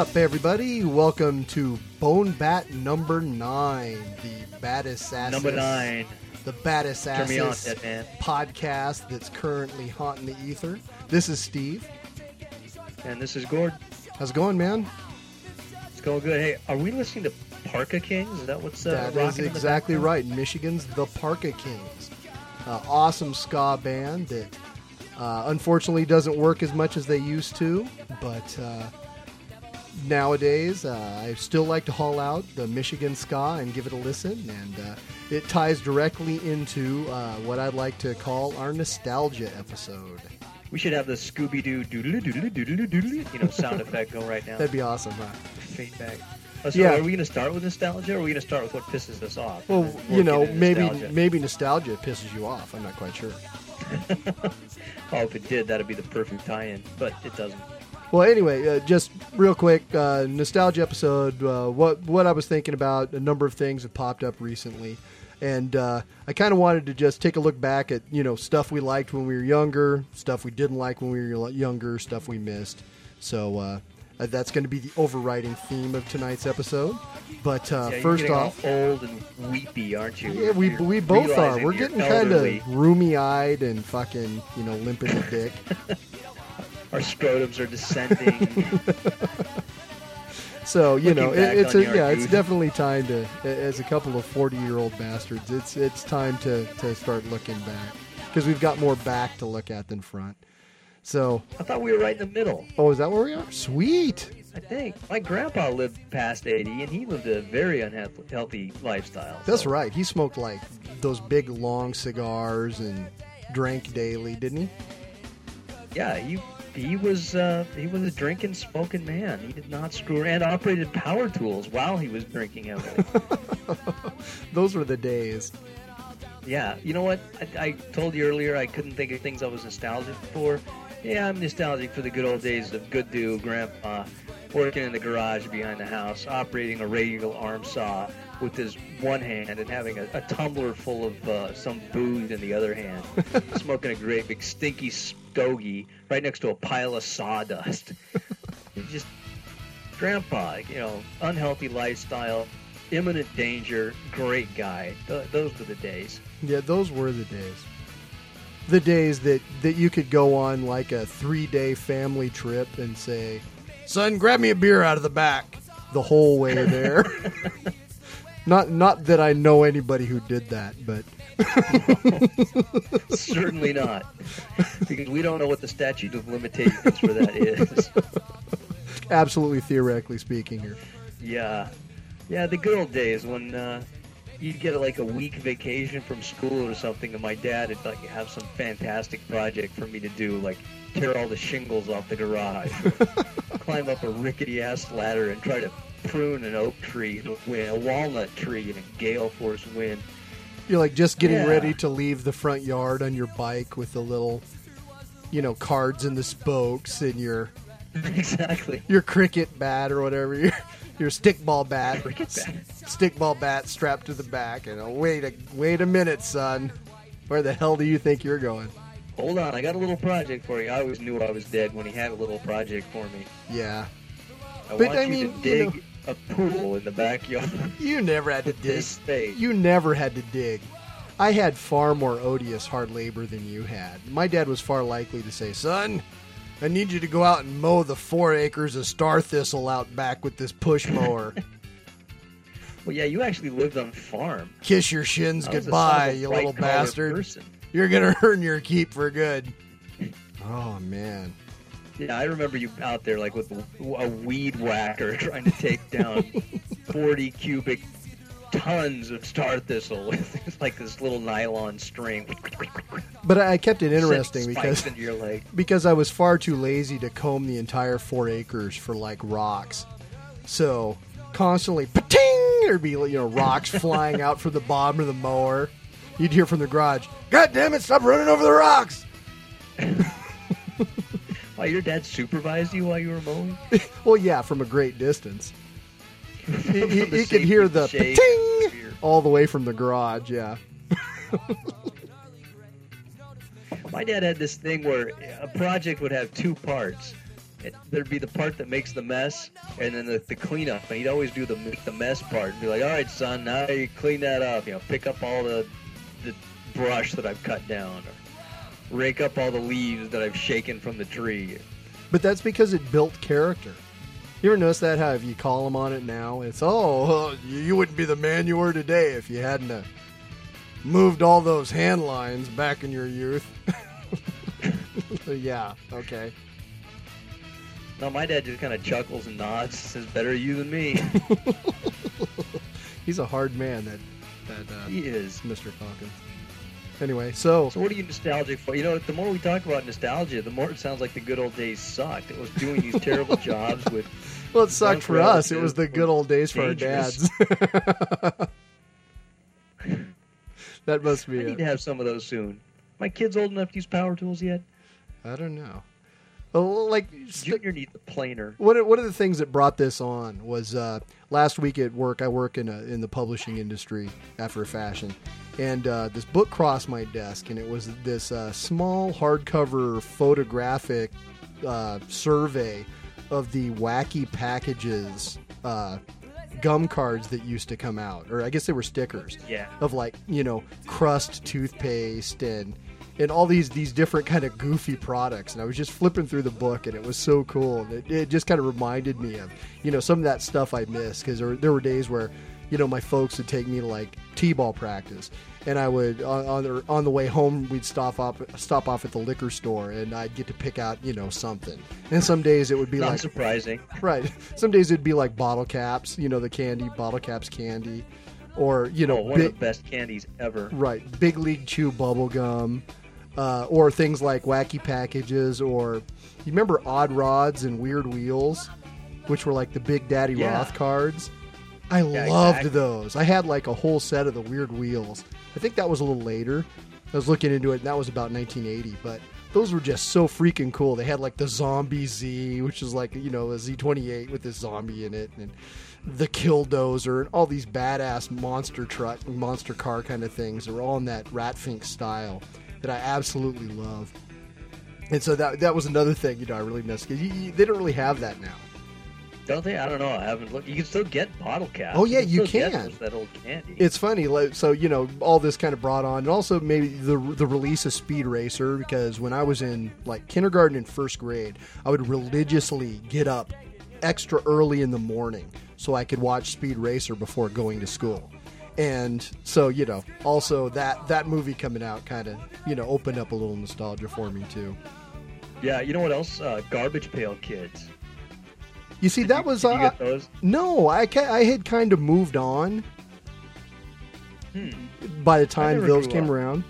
up, everybody? Welcome to Bone Bat number nine, the baddest ass Number nine. the baddest Turn me on, ass dead man. podcast that's currently haunting the ether. This is Steve. And this is Gord. How's it going, man? It's going good. Hey, are we listening to Parka Kings? Is that what's uh, that is exactly right. Michigan's the Parka Kings, uh, awesome ska band that uh, unfortunately doesn't work as much as they used to, but. Uh, Nowadays, uh, I still like to haul out the Michigan ska and give it a listen, and uh, it ties directly into uh, what I'd like to call our nostalgia episode. We should have the Scooby Doo doodle doodle doodle doodle you know sound effect go right now. That'd be awesome, huh? Fade back. So Yeah. are we going to start with nostalgia, or are we going to start with what pisses us off? Well, you know, maybe maybe nostalgia pisses you off. I'm not quite sure. Oh, if it did, that'd be the perfect tie-in, but it doesn't. Well, anyway, uh, just real quick, uh, nostalgia episode. Uh, what what I was thinking about, a number of things have popped up recently, and uh, I kind of wanted to just take a look back at you know stuff we liked when we were younger, stuff we didn't like when we were younger, stuff we missed. So uh, that's going to be the overriding theme of tonight's episode. But uh, Yeah, you're first off, old and weepy, aren't you? yeah, we You're we both are. We're getting kind of roomy eyed and fucking you know limping the dick. Our scrotums are descending. So you Looking know, it, it's a, yeah, it's definitely time to, as a couple of forty-year-old bastards, it's it's time to to start looking back because we've got more back to look at than front. So, I thought we were right in the middle. oh, is that where we are? Sweet. I think my grandpa lived past 80, and he lived a very unhealthy lifestyle. That's right. He smoked like those big long cigars and drank daily, didn't he? Yeah, he he was uh, he was a drinking, smoking man. He did not screw and operated power tools while he was drinking heavily. Those were the days. yeah, you know what? I, I told you earlier I couldn't think of things I was nostalgic for. Yeah, I'm nostalgic for the good old days of good dude grandpa working in the garage behind the house, operating a radial arm saw with his one hand and having a, a tumbler full of uh, some booze in the other hand, smoking a great big stinky stogie right next to a pile of sawdust. Just grandpa, you know, unhealthy lifestyle, imminent danger, great guy. Th- those were the days. Yeah, those were the days. The days that, that you could go on like a three day family trip and say, Son, grab me a beer out of the back the whole way there. not not that I know anybody who did that, but Certainly not, because we don't know what the statute of limitations for that is. absolutely theoretically speaking here. Yeah, yeah, the good old days when uh, you'd get like a week vacation from school or something, and my dad would like have some fantastic project for me to do, like tear all the shingles off the garage, climb up a rickety ass ladder, and try to prune an oak tree a walnut tree in a gale force wind. You're like just getting Yeah. ready to leave the front yard on your bike with the little you know, cards in the spokes and your exactly. your cricket bat or whatever, your your stickball bat, Cricket bat. stickball bat strapped to the back, and oh, wait a wait a minute, son, where the hell do you think you're going? Hold on, I got a little project for you. I always knew I was dead when he had a little project for me. Yeah, I But, want I you mean, to you dig know- a pool in the backyard. you never had to dig. You never had to dig. I had far more odious hard labor than you had. My dad was far likely to say, "Son, I need you to go out and mow the four acres of star thistle out back with this push mower. Well, yeah, you actually lived on a farm. Kiss your shins I was a goodbye, son of a you little bastard. Person. You're gonna earn your keep for good." Oh man. Yeah, I remember you out there like with a weed whacker trying to take down 40 cubic tons of star thistle with like this little nylon string. But I kept it interesting because into your leg. because I was far too lazy to comb the entire four acres for like rocks. So constantly, pating, there'd be you know rocks flying out from the bottom of the mower. You'd hear from the garage, "God damn it! Stop running over the rocks!" Why your dad supervised you while you were mowing? Well, yeah, from a great distance. He, he, he could hear the pating all the way from the garage. Yeah. My dad had this thing where a project would have two parts. It, there'd be the part that makes the mess, and then the, the cleanup. And he'd always do the make the mess part and be like, "All right, son, now you clean that up. You know, pick up all the the brush that I've cut down, or rake up all the leaves that I've shaken from the tree." But that's because it built character. You ever notice that? How if you call him on it now, it's oh, you wouldn't be the man you were today if you hadn't uh, moved all those hand lines back in your youth. yeah. Okay. No, my dad just kind of chuckles and nods, says, "Better you than me." He's a hard man. That that uh, he is. Mr. Calkins. Anyway, so So what are you nostalgic for? You know, the more we talk about nostalgia, the more it sounds like the good old days sucked. It was doing these terrible jobs with. well, it sucked for us. It was the good old days for our dads. that must be. I be need to have some of those soon. My kid's old enough to use power tools yet. I don't know. Well, like Junior needs a planer. One of, one of the things that brought this on was uh, last week at work. I work in a, in the publishing industry after a fashion, and uh, this book crossed my desk, and it was this uh, small hardcover photographic uh, survey of the wacky packages uh, gum cards that used to come out, or I guess they were stickers Yeah. of like you know crust toothpaste and and all these these different kind of goofy products and i was just flipping through the book and it was so cool and it, it just kind of reminded me of you know some of that stuff i missed because there, there were days where you know my folks would take me to like t-ball practice and i would on on the, on the way home we'd stop off stop off at the liquor store and i'd get to pick out you know something and some days it would be Not like surprising. right some days it'd be like bottle caps you know the candy bottle caps candy or you know Oh, one big- of the best candies ever. Right, big league chew bubble gum, uh, or things like wacky packages, or you remember odd rods and weird wheels, which were like the Big Daddy Yeah. Roth cards. I Yeah, loved exactly. those. I had like a whole set of the weird wheels. I think that was a little later. I was looking into it, and that was about 1980. But those were just so freaking cool. They had like the Zombie Z, which is like you know a Z28 with this zombie in it, and the Killdozer, and all these badass monster truck, monster car kind of things. They were all in that Ratfink style that I absolutely love. And so that that was another thing you know I really missed because they don't really have that now. Don't they? I don't know. I haven't looked. You can still get bottle caps. Oh, yeah, you can. that old candy. It's funny, like, so you know, all this kind of brought on, and also maybe the the release of Speed Racer because when I was in like kindergarten and first grade, I would religiously get up extra early in the morning so I could watch Speed Racer before going to school. And so, you know, also that that movie coming out kind of, you know, opened up a little nostalgia for me too. yeah. You know what else? Uh, Garbage Pail Kids. You see, that was uh, no, I ca- I had kind of moved on Hmm. by the time those came up. around.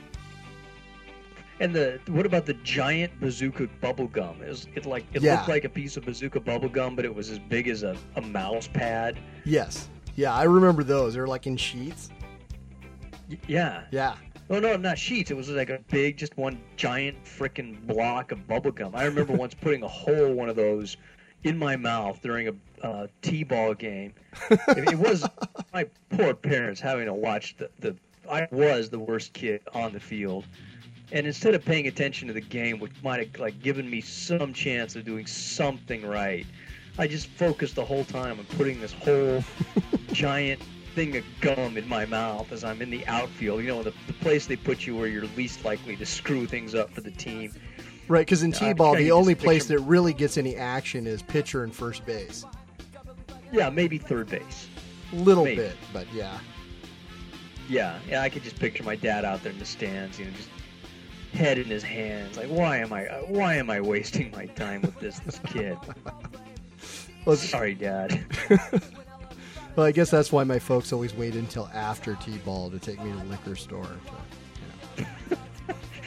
And the what about the giant bazooka bubble gum? It, was, it like it Yeah. looked like a piece of bazooka bubble gum, but it was as big as a, a mouse pad. Yes, yeah, I remember those. They were like in sheets. Y- yeah. Yeah. Oh no, not sheets. It was like a big, just one giant freaking block of bubble gum. I remember once putting a whole one of those in my mouth during a uh, t-ball game. it, was my poor parents having to watch the, the. I was the worst kid on the field, and instead of paying attention to the game, which might have like given me some chance of doing something right, I just focused the whole time on putting this whole giant thing of gum in my mouth as I'm in the outfield. You know, the, the place they put you where you're least likely to screw things up for the team. Right, because in T-ball, the only place that really gets any action is pitcher and first base. Yeah, maybe third base. Little Maybe. bit, but yeah. Yeah, yeah, I could just picture my dad out there in the stands, you know, just head in his hands, like, why am I, uh, why am I wasting my time with this this kid? Well, Sorry, Dad. well, I guess that's why my folks always wait until after T-ball to take me to the liquor store. To,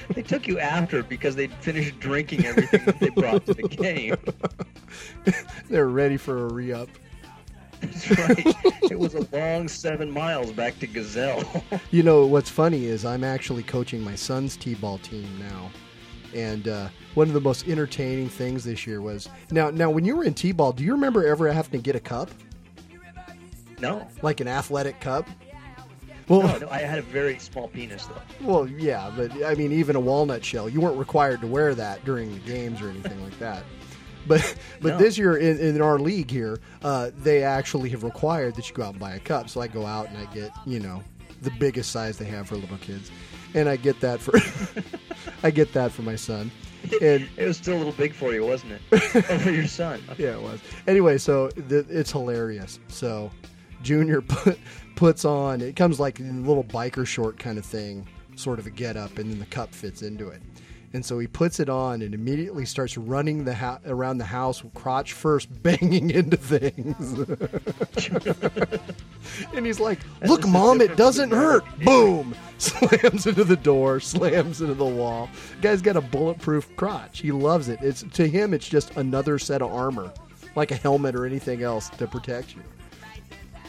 they took you after because they'd finished drinking everything that they brought to the game. they're ready for a re-up. That's right. It was a long seven miles back to Gazelle. You know what's funny is I'm actually coaching my son's T-ball team now, and uh, one of the most entertaining things this year was now. Now, when you were in T-ball, do you remember ever having to get a cup, no. like an athletic cup? Well, No, no, I had a very small penis though. well, yeah, but I mean, even a walnut shell, you weren't required to wear that during the games or anything like that. But but No. this year in, in our league here, uh, they actually have required that you go out and buy a cup. So I go out and I get you know the biggest size they have for little kids, and I get that for I get that for my son, and It was still a little big for you, wasn't it? for your son. yeah, it was. Anyway, so th- it's hilarious. So Junior put, puts on it comes like a little biker short kind of thing, sort of a get up, and then the cup fits into it. And so he puts it on and immediately starts running the ho- around the house, with crotch first, banging into things. and he's like, "Look, mom, it doesn't hurt." Boom! Slams into the door, slams into the wall. Guy's got a bulletproof crotch. He loves it. It's to him, it's just another set of armor, like a helmet or anything else to protect you.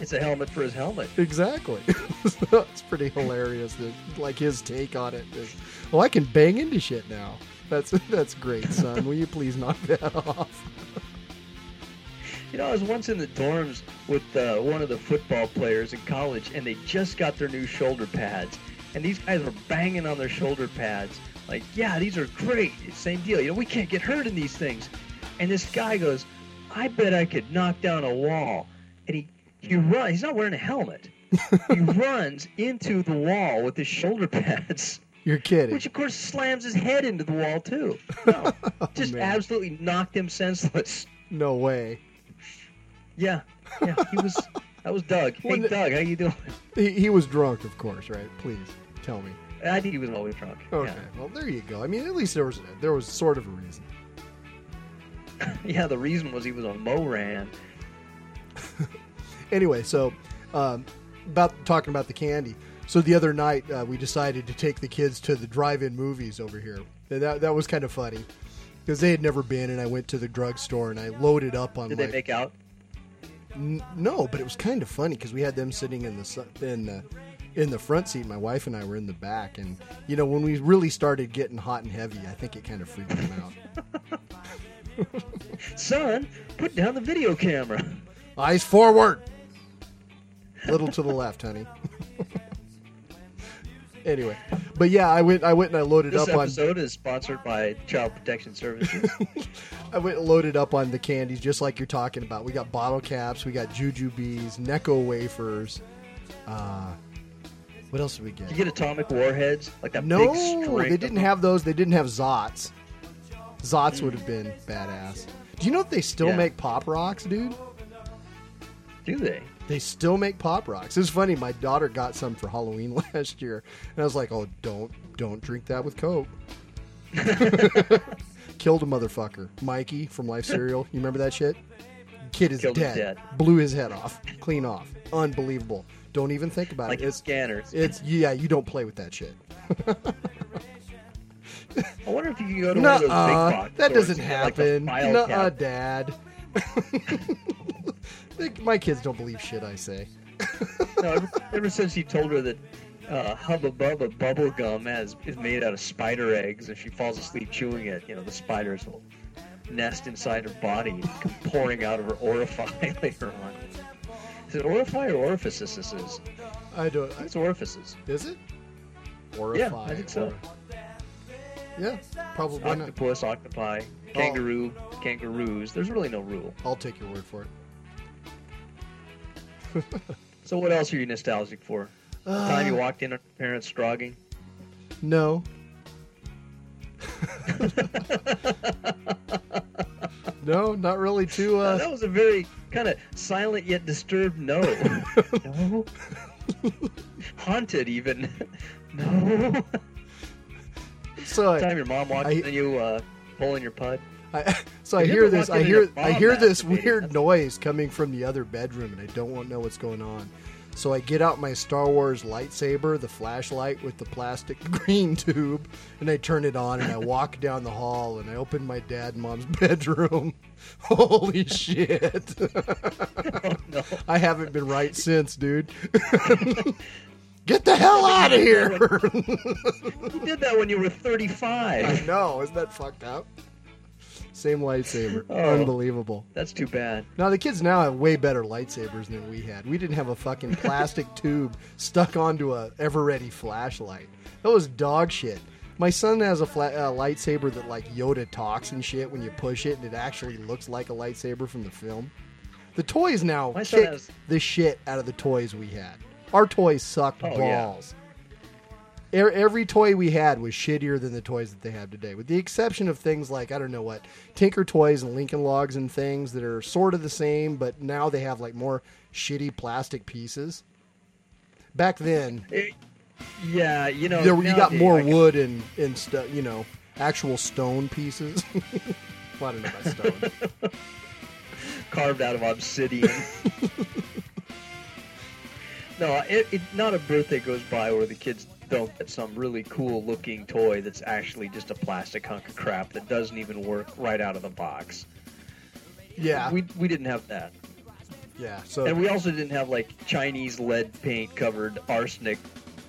It's a helmet for his helmet. Exactly. so it's pretty hilarious. That, like his take on it is, well, I can bang into shit now." That's that's great, son. Will you please knock that off? You know, I was once in the dorms with uh, one of the football players in college, and they just got their new shoulder pads. And these guys were banging on their shoulder pads, like, yeah, these are great. Same deal. You know, we can't get hurt in these things. And this guy goes, I bet I could knock down a wall. And he, he runs. He's not wearing a helmet. he runs into the wall with his shoulder pads. You're kidding. Which of course slams his head into the wall too. No, oh, just man. absolutely knocked him senseless. No way. Yeah, yeah, he was. That was Doug. Hey, Wouldn't Doug, how you doing? He, he was drunk, of course, right? Please tell me. I think he was always drunk. Okay. Well, there you go. I mean, at least there was there was sort of a reason. Yeah. yeah, the reason was he was on Moran. Anyway, so um, about talking about the candy. So the other night uh, we decided to take the kids to the drive-in movies over here, and that that was kind of funny because they had never been. And I went to the drugstore and I loaded up on Did they make out? N- no, but it was kind of funny because we had them sitting in the su- in the in the front seat. My wife and I were in the back, and you know when we really started getting hot and heavy, I think it kind of freaked them out. Son, put down the video camera. Eyes forward, little to the left, honey. anyway, but yeah, I went I went and I loaded This up on episode is sponsored by Child Protection Services. I went and loaded up on the candies just like you're talking about. We got bottle caps, we got Jujubes, Necco wafers. Uh, what else did we get? Did you get atomic warheads? Like that No, they didn't have those. They didn't have Zotz. Zotz would have been badass. Do you know if they still Yeah. make pop rocks, dude? Do they? They still make pop rocks. It's funny. My daughter got some for Halloween last year, and I was like, "Oh, don't don't drink that with Coke." Killed a motherfucker, Mikey from Life Cereal. You remember that shit? Kid is dead. dead. Blew his head off, clean off. Unbelievable. Don't even think about Like it. It's scanners. it's yeah. You don't play with that shit. I wonder if you can go to one of those big Nuh-uh. box That doesn't like, happen. file Nuh-uh. Dad. Think- My kids don't believe shit I say. no, ever, ever since you told her that uh, Hubba Bubba bubble gum has is made out of spider eggs, and she falls asleep chewing it, you know the spiders will nest inside her body, and come pouring out of her orifice later on. Is it orifice or orifices? This is. I don't. I it's orifices. Is it? Yeah, I think so. or- Yeah, probably not. Octopus, octopi, kangaroo, kangaroos. There's really no rule. I'll take your word for it. So what else are you nostalgic for? The time you walked in on your parents' strogging? No. no, not really too. Uh, Uh, that was a very kind of silent yet disturbed no. no. Haunted even. no. so time I, your mom walked I- you uh, pulling your pud. I, so I hear this. I hear. I hear this weird noise coming from the other bedroom, and I don't want to know what's going on. So I get out my Star Wars lightsaber, the flashlight with the plastic green tube, and I turn it on, and I walk down the hall, and I open my dad and mom's bedroom. Holy shit! Oh, no. I haven't been right since, dude. Get the hell out of here! You did that when you were 35. I know, isn't that fucked up? Same lightsaber. Oh. Unbelievable. That's too bad. Now the kids now have way better lightsabers than we had. We didn't have a fucking plastic tube stuck onto a ever-ready flashlight. That was dog shit. My son has a fla- uh, lightsaber that like Yoda talks and shit when you push it, and it actually looks like a lightsaber from the film. The toys now My kick has- the shit out of the toys we had. Our toys sucked Oh, yeah. Every toy we had was shittier than the toys that they have today, with the exception of things like I don't know what Tinker Toys and Lincoln Logs and things that are sort of the same, but now they have like more shitty plastic pieces. Back then, It- yeah, you know. there, you got more wood and and stu- you know actual stone pieces. well, I don't know about stone. carved out of obsidian. no, it, it, not a birthday goes by where the kids don't get some really cool looking toy that's actually just a plastic hunk of crap that doesn't even work right out of the box. Yeah, We, we didn't have that. yeah. So And we also didn't have like Chinese lead paint covered arsenic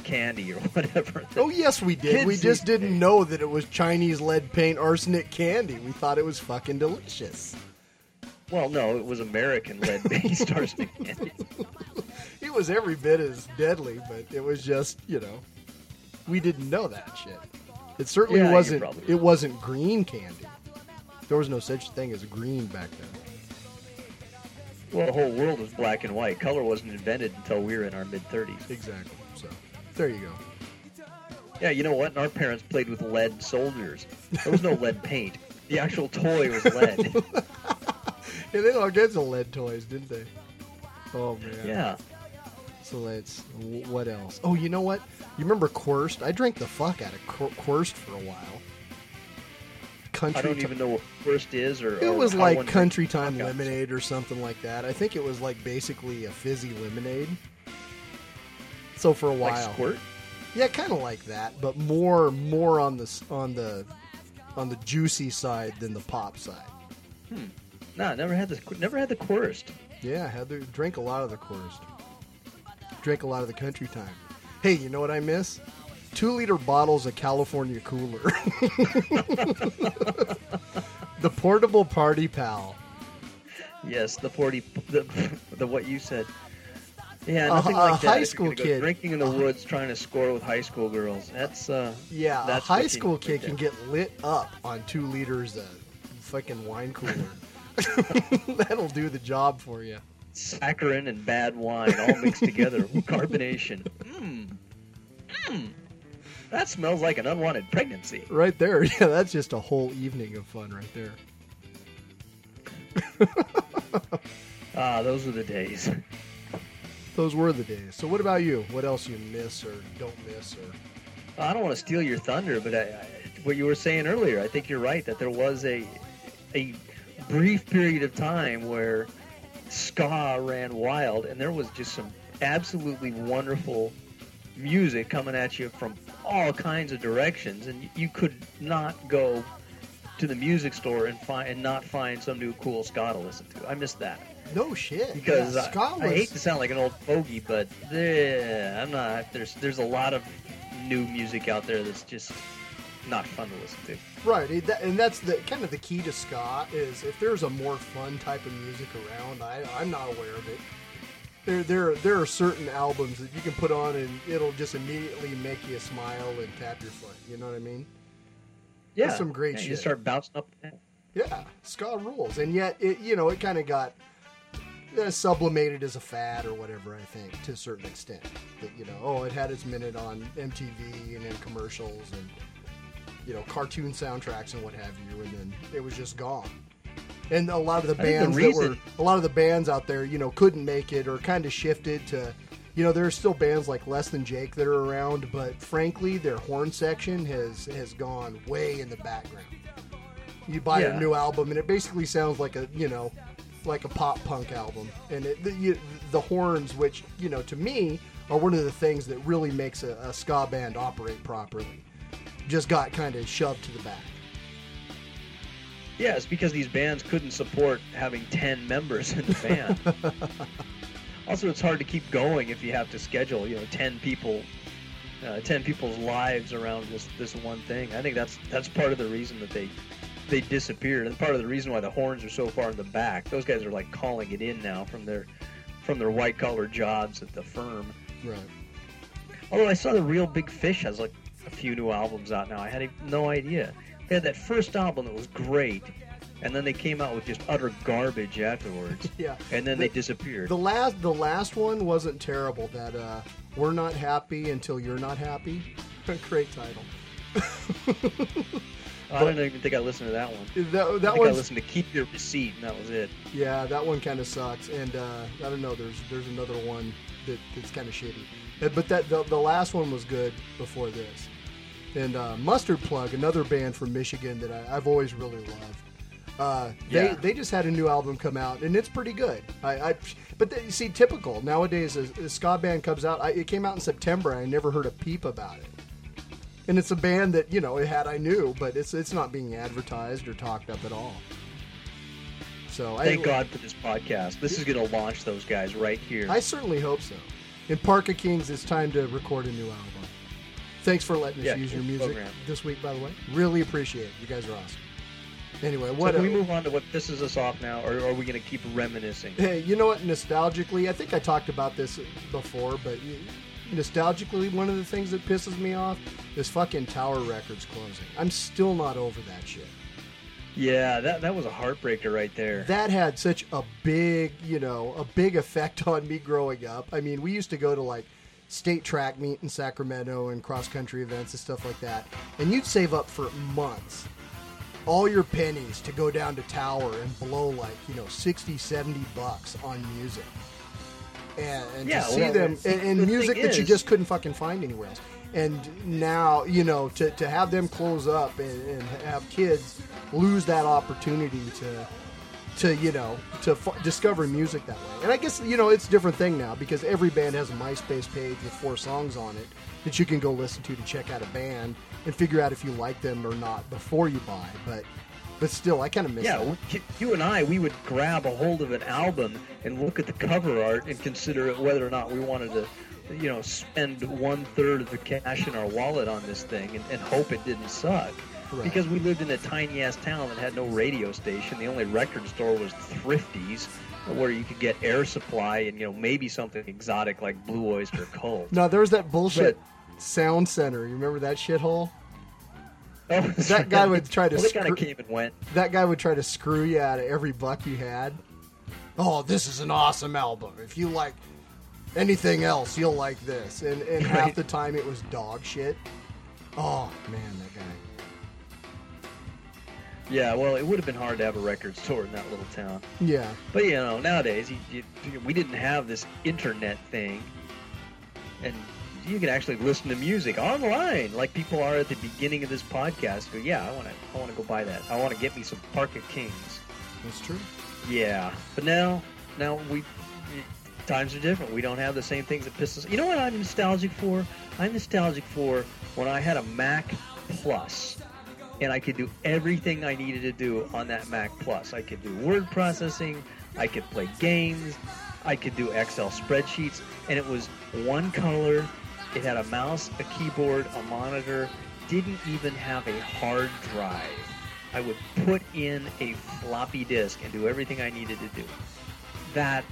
candy or whatever. Oh yes, we did. We just didn't days. know that it was Chinese lead paint arsenic candy. We thought it was fucking delicious. Well, no, it was American lead based arsenic candy. It was every bit as deadly, but it was just you know, we didn't know that shit. It certainly Yeah, wasn't. It right. wasn't green candy. There was no such thing as green back then. Well, the whole world was black and white. Color wasn't invented until we were in our mid 30s. Exactly. So there you go. Yeah, you know what? And our parents played with lead soldiers. There was no lead paint. The actual toy was lead. Yeah, they had all kinds of lead toys, didn't they? Oh man. yeah. So let's. What else? Oh, you know what? You remember Quirst? I drank the fuck out of Quir- Quirst for a while. Country. I don't even know what first is or. It or was like Country Time. Lemonade or something like that. I think it was like basically a fizzy lemonade. So for a Like while, squirt? yeah, kind of like that, but more more on the on the on the juicy side than the pop side. Hmm. No, nah, never had the never had the Quirst. Yeah, Heather drank a lot of the Quirst. Drank a lot of the Country Time. Hey, you know what I miss? Two liter bottles of California Cooler. the portable party pal. Yes, the forty, the, the what you said. Yeah, nothing a like that. high school kid. drinking in the woods, trying to score with high school girls. That's uh. Yeah, a That's high school kid can get lit up on two liters of fucking wine cooler. That'll do the job for you. Saccharin and bad wine all mixed together. With carbonation. Mmm. Mmm. That smells like an unwanted pregnancy. Right there. Yeah, that's just a whole evening of fun right there. Ah, those were the days. Those were the days. So what about you? What else you miss or don't miss or I don't want to steal your thunder, but I, I, what you were saying earlier, I think you're right that there was a a brief period of time where ska ran wild, and there was just some absolutely wonderful music coming at you from all kinds of directions, and you, could not go to the music store and find and not find some new cool ska to listen to. I miss that No shit. because yeah, I- ska I, was, hate to sound like an old fogey, but eh, I'm not. There's there's a lot of new music out there that's just not fun to listen to. right, and that's the kind of the key to ska is if there's a more fun type of music around, I, I'm not aware of it. There, there, there are certain albums that you can put on and it'll just immediately make you smile and tap your foot. You know what I mean? Yeah, That's some great yeah, You start bouncing up. Yeah, ska rules, and yet it, you know, it kind of got uh, sublimated as a fad or whatever. I think to a certain extent that you know, oh, it had its minute on MTV and in commercials and you know, cartoon soundtracks and what have you, and then it was just gone. And a lot of the think the bands that were a lot of the bands out there, you know, couldn't make it or kind of shifted to. You know, there are still bands like Less Than Jake that are around, but frankly, their horn section has has gone way in the background you buy a new album and it basically sounds like a you know like a pop punk album and it, the, you, the horns which you know to me are one of the things that really makes a, a ska band operate properly just got kind of shoved to the back Yeah, it's because these bands couldn't support having ten members in the band. also, it's hard to keep going if you have to schedule, you know, ten people, uh, ten people's lives around this this one thing. I think that's that's part of the reason that they they disappeared. And part of the reason why the horns are so far in the back, those guys are like calling it in now from their from their white collar jobs at the firm. Right. Although I saw the Reel Big Fish has like a few new albums out now. I had no idea. They had that first album that was great, and then they came out with just utter garbage afterwards. Yeah. And then The- they disappeared. The last the last one wasn't terrible. That uh, we're not happy until you're not happy. Great title. I don't even think I listened to that one. That I that think I listened to Keep Your Receipt, and that was it. yeah. That one kind of sucks. And uh, I don't know. There's there's another one that, that's kind of shitty. But that the, the last one was good before this. And uh, Mustard Plug, another band from Michigan that I, I've always really loved. Uh, they Yeah. they just had a new album come out and it's pretty good. I, I but they, you see, typical nowadays, a, a ska band comes out. I, it came out in September. I never heard a peep about it. And it's a band that you know it had I knew, but it's it's not being advertised or talked up at all. So Thank I, God for this podcast. This is going to launch those guys right here. I certainly hope so. In Parka Kings, it's time to record a new album. Thanks for letting us Yeah, use your music program. this week, by the way. Really appreciate it. You guys are awesome. Anyway, so what can we move on to what pisses us off now, or are we going to keep reminiscing? Hey, you know what? Nostalgically, I think I talked about this before, but nostalgically, one of the things that pisses me off is fucking Tower Records closing. I'm still not over that shit. Yeah, that that was a heartbreaker right there. That had such a big, you know, a big effect on me growing up. I mean, we used to go to like state track meet in Sacramento and cross country events and stuff like that, and you'd save up for months all your pennies to go down to Tower and blow like, you know, 60, 70 bucks on music. And, and Yeah, to see well, them, and, and the music that you just couldn't fucking find anywhere else. And now, you know, to, to have them close up and, and have kids lose that opportunity to, to you know, to f- discover music that way. And I guess you know it's a different thing now because every band has a MySpace page with four songs on it that you can go listen to to check out a band and figure out if you like them or not before you buy. But but still, I kind of miss Yeah, that. you and I, we would grab a hold of an album and look at the cover art and consider it whether or not we wanted to, you know, spend one third of the cash in our wallet on this thing and, and hope it didn't suck. Right. Because we lived in a tiny ass town that had no radio station. The only record store was Thrifties, where you could get air supply and you know maybe something exotic like Blue Oyster Cult. no, there was that bullshit sound center. You remember that shithole? That guy would try to Well, kind screw- of came and went. That guy would try to screw you out of every buck you had. Oh, this is an awesome album. If you like anything else, you'll like this. And and half the time it was dog shit. Oh man, that guy. Yeah, well, it would have been hard to have a record store in that little town. Yeah. But you know, nowadays you, you, we didn't have this internet thing, and you can actually listen to music online, like people are at the beginning of this podcast. Go, yeah, I want to, I want to go buy that. I want to get me some Parka Kings. That's true. Yeah, but now, now we times are different. We don't have the same things that piss us. You know what I'm nostalgic for? I'm nostalgic for when I had a Mac Plus, and I could do everything I needed to do on that Mac Plus. I could do word processing, I could play games, I could do Excel spreadsheets, and it was one color. It had a mouse, a keyboard, a monitor. Didn't even have a hard drive. I would put in a floppy disk and do everything I needed to do. That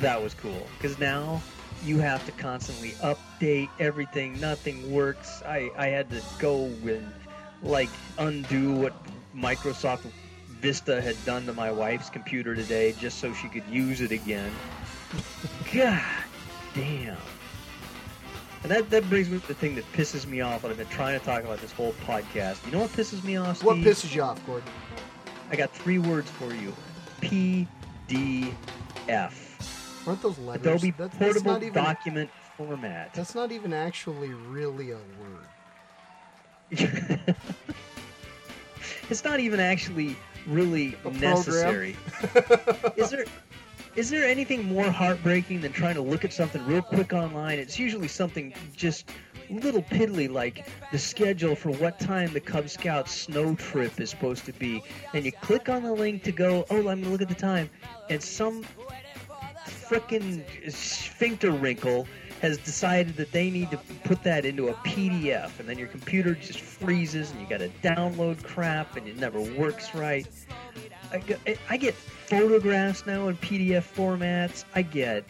that was cool because now you have to constantly update everything. Nothing works. I I had to go and like undo what Microsoft Vista had done to my wife's computer today just so she could use it again. God damn. And that, that brings me to the thing that pisses me off, and I've been trying to talk about this whole podcast. You know what pisses me off, Steve? What pisses you off, Gordon? I got three words for you. PDF. Aren't those letters? Adobe That- Portable even, Document Format. That's not even actually really a word. it's not even actually really necessary. is there is there anything more heartbreaking than trying to look at something real quick online? It's usually something just little piddly like the schedule for what time the Cub Scout snow trip is supposed to be. And you click on the link to go, oh, let me look at the time. And some frickin' sphincter wrinkle has decided that they need to put that into a PDF, and then your computer just freezes, and you got to download crap, and it never works right. I get, photographs now in PDF formats. I get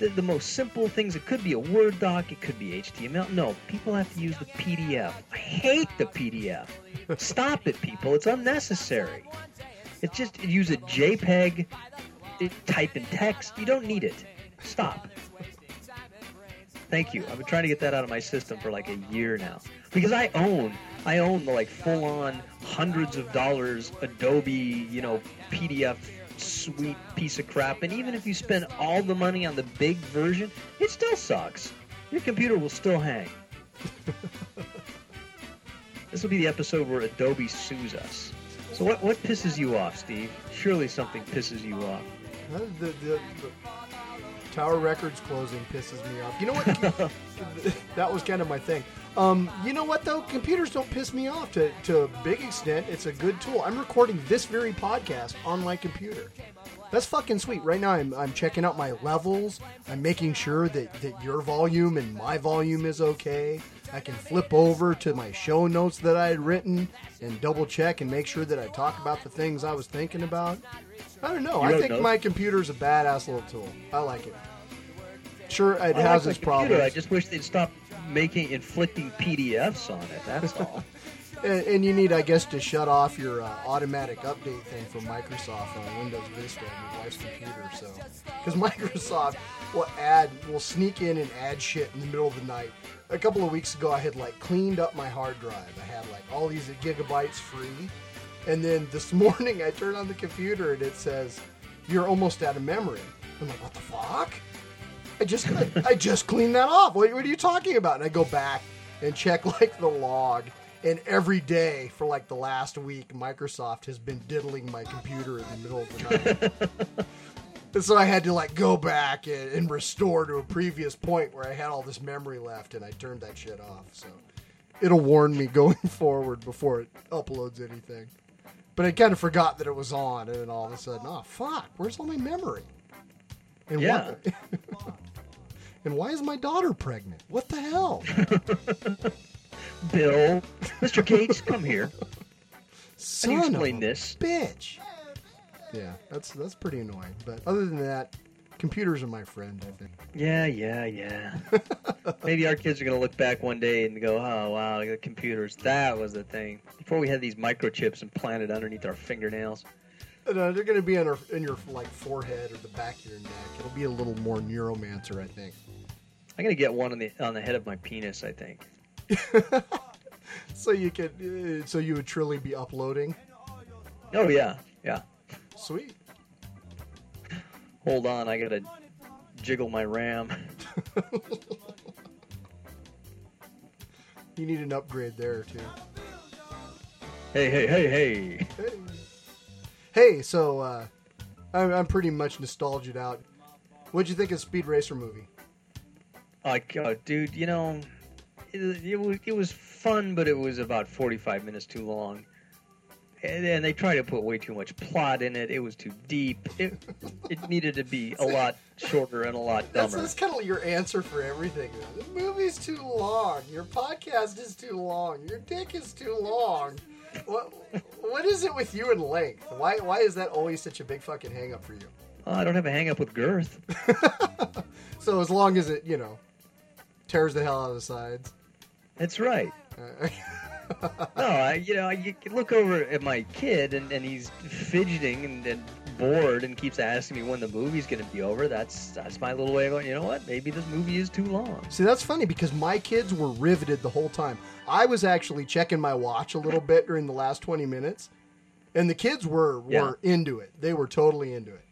the, the most simple things. It could be a Word doc, it could be HTML. No, people have to use the PDF. I hate the PDF. Stop it, people. It's unnecessary. It's just use a JPEG, type in text. You don't need it. Stop. Thank you. I've been trying to get that out of my system for like a year now because I own I own the like full on hundreds of dollars Adobe you know PDF suite piece of crap. And even if you spend all the money on the big version, it still sucks. Your computer will still hang. this will be the episode where Adobe sues us. So what what pisses you off, Steve? Surely something pisses you off. The, the, the Tower Records closing pisses me off. You know what? that was kind of my thing. Um, you know what though? Computers don't piss me off to, to a big extent. It's a good tool. I'm recording this very podcast on my computer. That's fucking sweet. Right now I'm, I'm checking out my levels. I'm making sure that, that your volume and my volume is okay. I can flip over to my show notes that I had written and double check and make sure that I talk about the things I was thinking about. I don't know. You I wrote think notes? my computer's a badass little tool. I like it. Sure, it I has my its problems. I just wish they'd stop making inflicting PDFs on it. That's all. And, and you need, I guess, to shut off your uh, automatic update thing from Microsoft on Windows Vista on your wife's computer. So, because Microsoft will add, will sneak in and add shit in the middle of the night. A couple of weeks ago, I had like cleaned up my hard drive. I had like all these gigabytes free, and then this morning I turn on the computer and it says, "You're almost out of memory." I'm like, "What the fuck?" I just I, I just cleaned that off. What, what are you talking about? And I go back and check like the log. And every day for like the last week, Microsoft has been diddling my computer in the middle of the night. And so I had to like go back and, and restore to a previous point where I had all this memory left, and I turned that shit off. So it'll warn me going forward before it uploads anything. But I kind of forgot that it was on, and then all of a sudden, oh fuck, where's all my memory? And Yeah. What, and why is my daughter pregnant? What the hell? Bill, Mr. Gates, come here. Son you of explain a this? bitch. Yeah, that's that's pretty annoying. But other than that, computers are my friend. I think. Yeah, yeah, yeah. Maybe our kids are going to look back one day and go, oh, wow, the computers, that was the thing. Before we had these microchips implanted underneath our fingernails. No, they're going to be in, our, in your like forehead or the back of your neck. It'll be a little more neuromancer, I think. I'm going to get one on the on the head of my penis, I think. So you could, uh, so you would truly be uploading. Oh, yeah, yeah. Sweet. Hold on, I got to jiggle my RAM. You need an upgrade there too. Hey, hey, hey, hey. Hey, hey so uh, I'm, I'm pretty much nostalgic out. What'd you think of Speed Racer movie? Like, uh, dude, you know, it, it, was, it was fun, but it was about 45 minutes too long. And then they tried to put way too much plot in it. It was too deep. It, it needed to be a lot shorter and a lot That's, dumber. that's kind of your answer for everything. The movie's too long. Your podcast is too long. Your dick is too long. What what is it with you and length? Why why is that always such a big fucking hang up for you? I don't have a hang up with girth. So as long as it, you know, tears the hell out of the sides. That's right. Uh, No, I, you know, you can look over at my kid and, and he's fidgeting and, and bored and keeps asking me when the movie's going to be over. That's that's my little way of going. You know what? Maybe this movie is too long. See, that's funny because my kids were riveted the whole time. I was actually checking my watch a little bit during the last 20 minutes, and the kids were, were Yeah. into it. They were totally into it.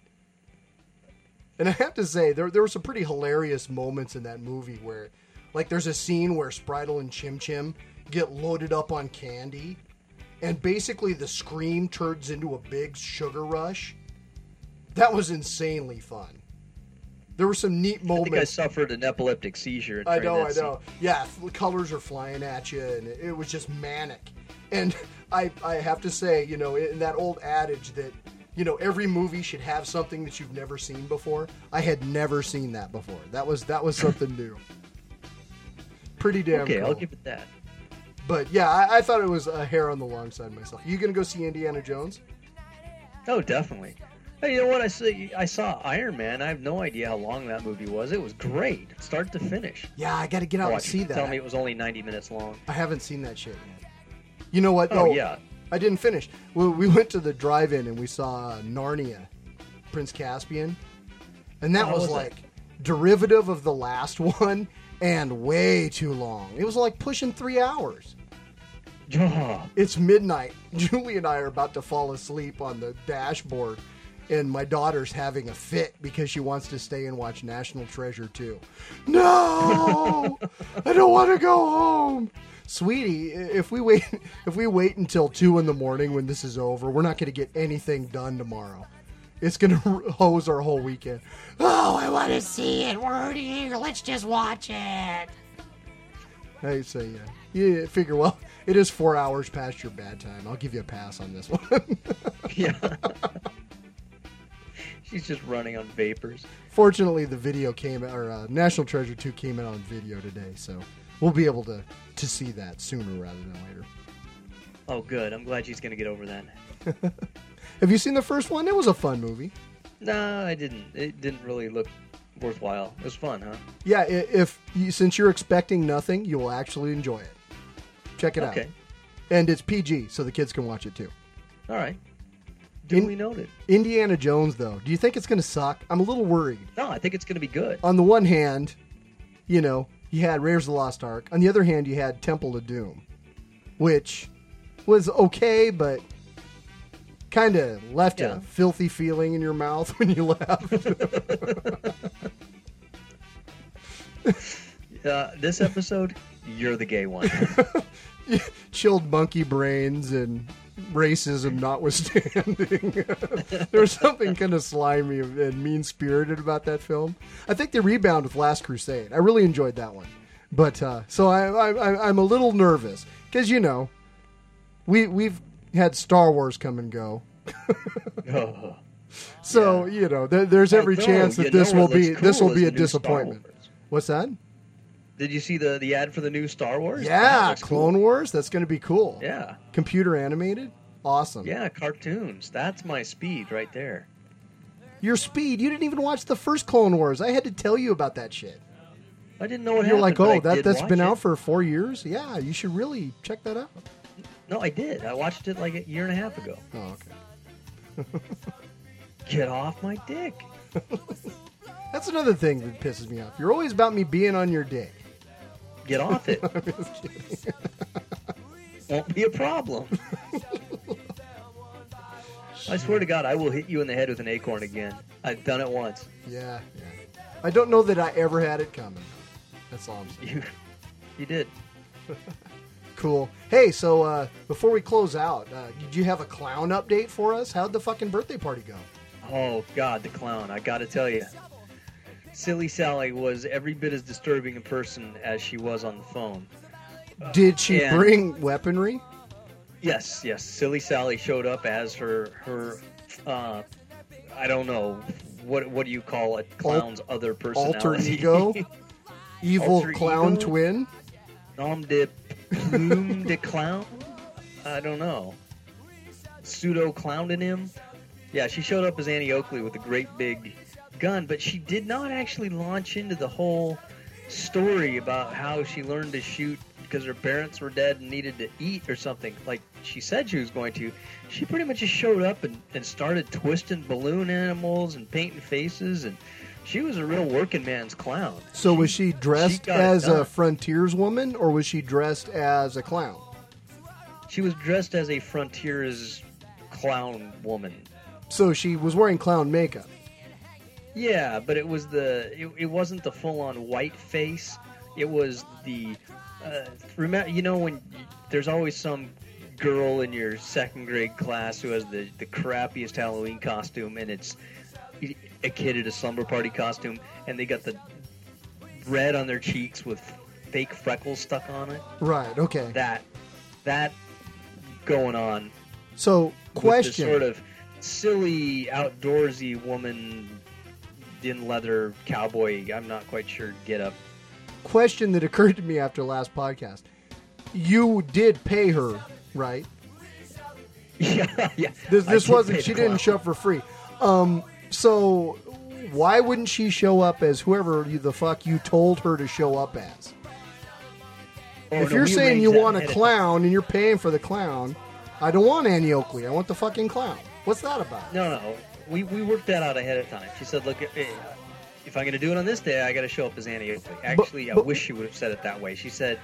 And I have to say, there, there were some pretty hilarious moments in that movie where, like, there's a scene where Spritle and Chim Chim get loaded up on candy, and basically the scream turns into a big sugar rush. That was insanely fun. There were some neat I moments. think I suffered an epileptic seizure. I know, I know. Yeah, f- colors are flying at you, and it, it was just manic. And I, I have to say, you know, in that old adage that, you know, every movie should have something that you've never seen before. I had never seen that before. That was that was something new. pretty damn okay, cool. I'll give it that. But yeah, I, I thought it was a hair on the long side myself. You gonna go see Indiana Jones? Oh, definitely. Hey, you know what? I saw I saw Iron Man. I have no idea how long that movie was. It was great, start to finish. Yeah, I got to get out and Watch, see that. Tell me it was only 90 minutes long. I haven't seen that shit yet. You know what? Oh, yeah. I didn't finish. We, we went to the drive-in and we saw Narnia, Prince Caspian, and that How was was like derivative of the last one and way too long. It was like pushing three hours. It's midnight. Julie and I are about to fall asleep on the dashboard, and my daughter's having a fit because she wants to stay and watch National Treasure too. No, I don't want to go home, sweetie. If we wait, if we wait until two in the morning when this is over, we're not going to get anything done tomorrow. It's going to hose our whole weekend. Oh, I want to see it. We're already here. Let's just watch it. I say, yeah. Yeah, figure, well, it is four hours past your bad time. I'll give you a pass on this one. yeah. She's just running on vapors. Fortunately, the video came, or uh, National Treasure 2 came out on video today, so we'll be able to, to see that sooner rather than later. Oh, good. I'm glad she's going to get over that. Have you seen the first one? It was a fun movie. No, I didn't. It didn't really look worthwhile. It was fun, huh? Yeah, if you, since you're expecting nothing, you will actually enjoy it. Check it out. Okay. out. And it's PG, so the kids can watch it too. All right. In- Duly noted. Indiana Jones, though, do you think it's going to suck? I'm a little worried. No, I think it's going to be good. on the one hand, you know, you had Raiders of the Lost Ark. On the other hand, you had Temple of Doom, which was okay, but kind of left Yeah. a filthy feeling in your mouth when you left. Uh, this episode, you're the gay one. Chilled monkey brains and racism notwithstanding. There's something kind of slimy and mean spirited about that film. I think they rebound with Last Crusade. I really enjoyed that one. But uh, so I, I, I, I'm a little nervous because you know we we've had Star Wars come and go, oh. so you know there, there's every Although, chance that this will be looks this will be a the new Star disappointment. What's that? Did you see the, the ad for the new Star Wars? Yeah, looks cool. Clone Wars. That's going to be cool. Yeah. Computer animated. Awesome. Yeah, cartoons. That's my speed right there. Your speed. You didn't even watch the first Clone Wars. I had to tell you about that shit. I didn't know what You're happened. like, oh, that that's been it. out for four years. Yeah, you should really check that out. No, I did. I watched it like a year and a half ago. Oh, okay. Get off my dick. That's another thing that pisses me off. You're always about me being on your dick. Get off it. Won't be a problem. I swear to God, I will hit you in the head with an acorn again. I've done it once. Yeah, yeah. I don't know that I ever had it coming. That's all I'm saying. You, you did. Cool. Hey, so uh, before we close out, uh, did you have a clown update for us? How'd the fucking birthday party go? Oh God, the clown! I got to tell you, Silly Sally was every bit as disturbing a person as she was on the phone. Did she yeah. bring weaponry? Yes, yes. Silly Sally showed up as her her. Uh, I don't know what what do you call a clown's other personality? Alter ego? Evil Alter clown clown twin? Nom de plume de clown? I don't know. Pseudo clown in him? Yeah, she showed up as Annie Oakley with a great big gun, but she did not actually launch into the whole story about how she learned to shoot because her parents were dead and needed to eat or something like she said she was going to. She pretty much just showed up and, and started twisting balloon animals and painting faces and she was a real working man's clown. So was she dressed it as a frontierswoman or was she dressed as a clown? She was dressed as a frontier's clown woman. So she was wearing clown makeup. Yeah, but it was the it, it wasn't the full on white face. It was the uh, remember you know when y there's always some girl in your second grade class who has the the crappiest Halloween costume and it's a kid at a slumber party costume and they got the red on their cheeks with fake freckles stuck on it. Right, okay. That that going on So, question. sort of silly outdoorsy woman in leather cowboy i'm not quite sure get up question that occurred to me after last podcast. You did pay her, right? yeah, yeah. This, this wasn't. She didn't show up for free. Um, so why wouldn't she show up as whoever you, the fuck you told her to show up as? Oh, if you're saying you want a ahead of time. clown and you're paying for the clown, I don't want Annie Oakley. I want the fucking clown. What's that about? No, no. We, we worked that out ahead of time. She said, look, eh, if I'm going to do it on this day, I got to show up as Annie Oakley. Actually, I but- wish she would have said it that way. She said,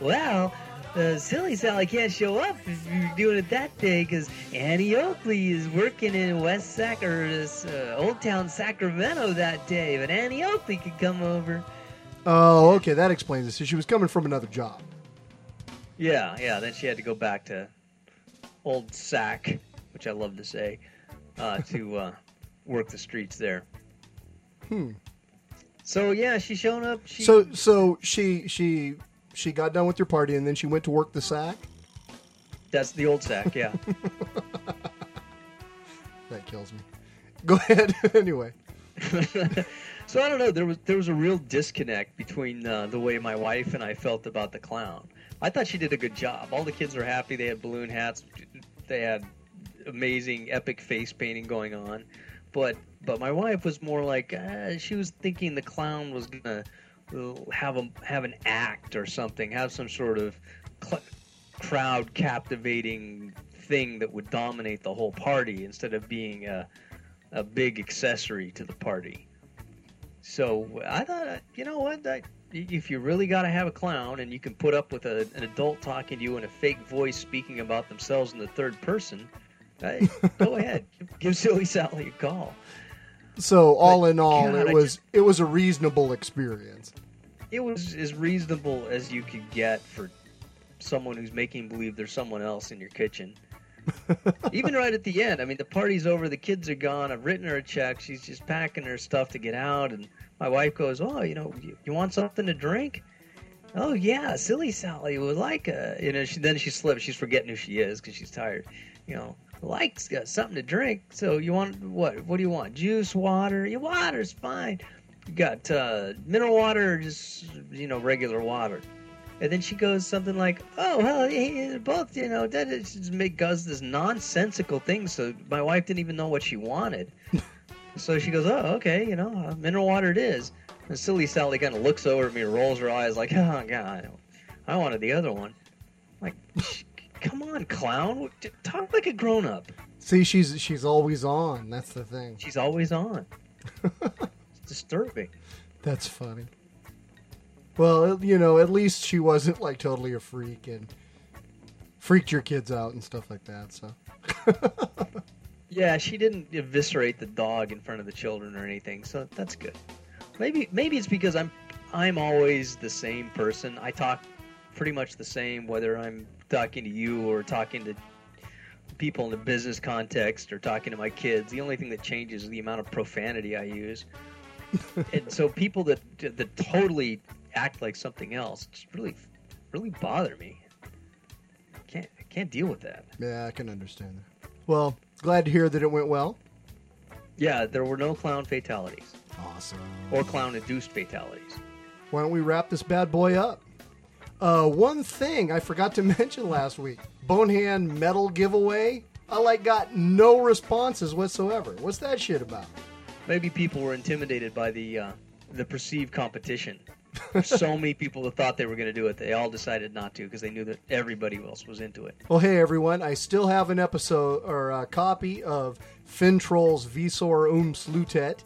well, uh, silly Sally can't show up if you're doing it that day because Annie Oakley is working in West Sac or uh, Old Town Sacramento that day, but Annie Oakley could come over. Oh, okay, that explains it. So she was coming from another job. Yeah, yeah. Then she had to go back to Old Sac, which I love to say, uh, to uh, work the streets there. Hmm. So yeah, she shown up. She, So, so she she she got done with your party and then she went to work the sack. that's the old sack, Yeah. That kills me. Go ahead. anyway, so I don't know. There was there was a real disconnect between uh, the way my wife and I felt about the clown. I thought she did a good job. All the kids were happy. They had balloon hats. They had amazing epic face painting going on. But but my wife was more like uh, she was thinking the clown was gonna have a have an act or something, have some sort of cl- crowd captivating thing that would dominate the whole party instead of being a a big accessory to the party. So I thought, you know what? I, if you really got to have a clown and you can put up with a, an adult talking to you in a fake voice speaking about themselves in the third person, go ahead. Give, Silly Sally a call. so all in all, God, it was it was a reasonable experience. It was as reasonable as you could get for someone who's making believe there's someone else in your kitchen. Even right at the end, I mean, the party's over, the kids are gone. I've written her a check. She's just packing her stuff to get out, and my wife goes, "Oh, you know, you, you want something to drink?" Oh yeah, silly Sally would like a, you know. She, then she slips. She's forgetting who she is because she's tired. You know, likes got something to drink. So you want what? What do you want? Juice, water? Your water's fine. You got uh, mineral water, or just you know, regular water. And then she goes something like, "Oh, well, yeah, both, you know, that is just make does this nonsensical thing." So my wife didn't even know what she wanted. so she goes, "Oh, okay, you know, uh, mineral water it is." And silly Sally kind of looks over at me, rolls her eyes like, "Oh God, I wanted the other one." I'm like, come on, clown, talk like a grown up. See, she's she's always on. That's the thing. She's always on. disturbing. That's funny. Well, you know, at least she wasn't like totally a freak and freaked your kids out and stuff like that. So Yeah, she didn't eviscerate the dog in front of the children or anything, so that's good. Maybe maybe it's because I'm I'm always the same person. I talk pretty much the same whether I'm talking to you or talking to people in a business context or talking to my kids. The only thing that changes is the amount of profanity I use. And so people that that totally act like something else just really really bother me. Can't I can't deal with that. yeah, I can understand that. Well, glad to hear that it went well. Yeah, there were no clown fatalities. Awesome. or clown induced fatalities. Why don't we wrap this bad boy up? Uh, one thing I forgot to mention last week: Bonehand medal giveaway. I like got no responses whatsoever. What's that shit about? Maybe people were intimidated by the uh, the perceived competition. so many people that thought they were going to do it, they all decided not to because they knew that everybody else was into it. Well, hey everyone, I still have an episode or a copy of Finntroll's Visor Um Slutet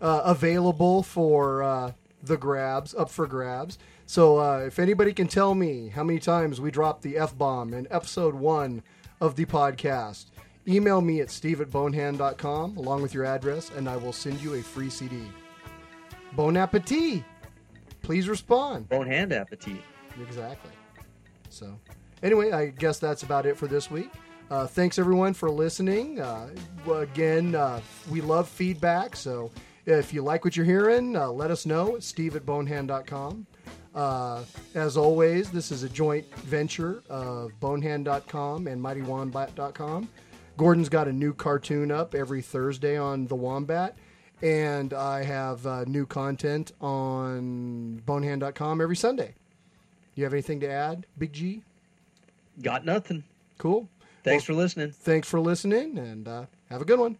uh, available for uh, the grabs, up for grabs. So uh, if anybody can tell me how many times we dropped the F bomb in episode one of the podcast, email me at steve at bonehand.com along with your address, and I will send you a free CD. Bon appetit! Please respond. Bone hand appetit. Exactly. So, anyway, I guess that's about it for this week. Uh, thanks everyone for listening. Uh, again, uh, we love feedback. So, if you like what you're hearing, uh, let us know at steve at bonehand.com. Uh, as always, this is a joint venture of bonehand.com and mightywombat.com. Gordon's got a new cartoon up every Thursday on the Wombat. and I have uh, new content on bonehand.com every Sunday. You have anything to add, Big G? Got nothing. Cool. Thanks Well, for listening. Thanks for listening, and uh, have a good one.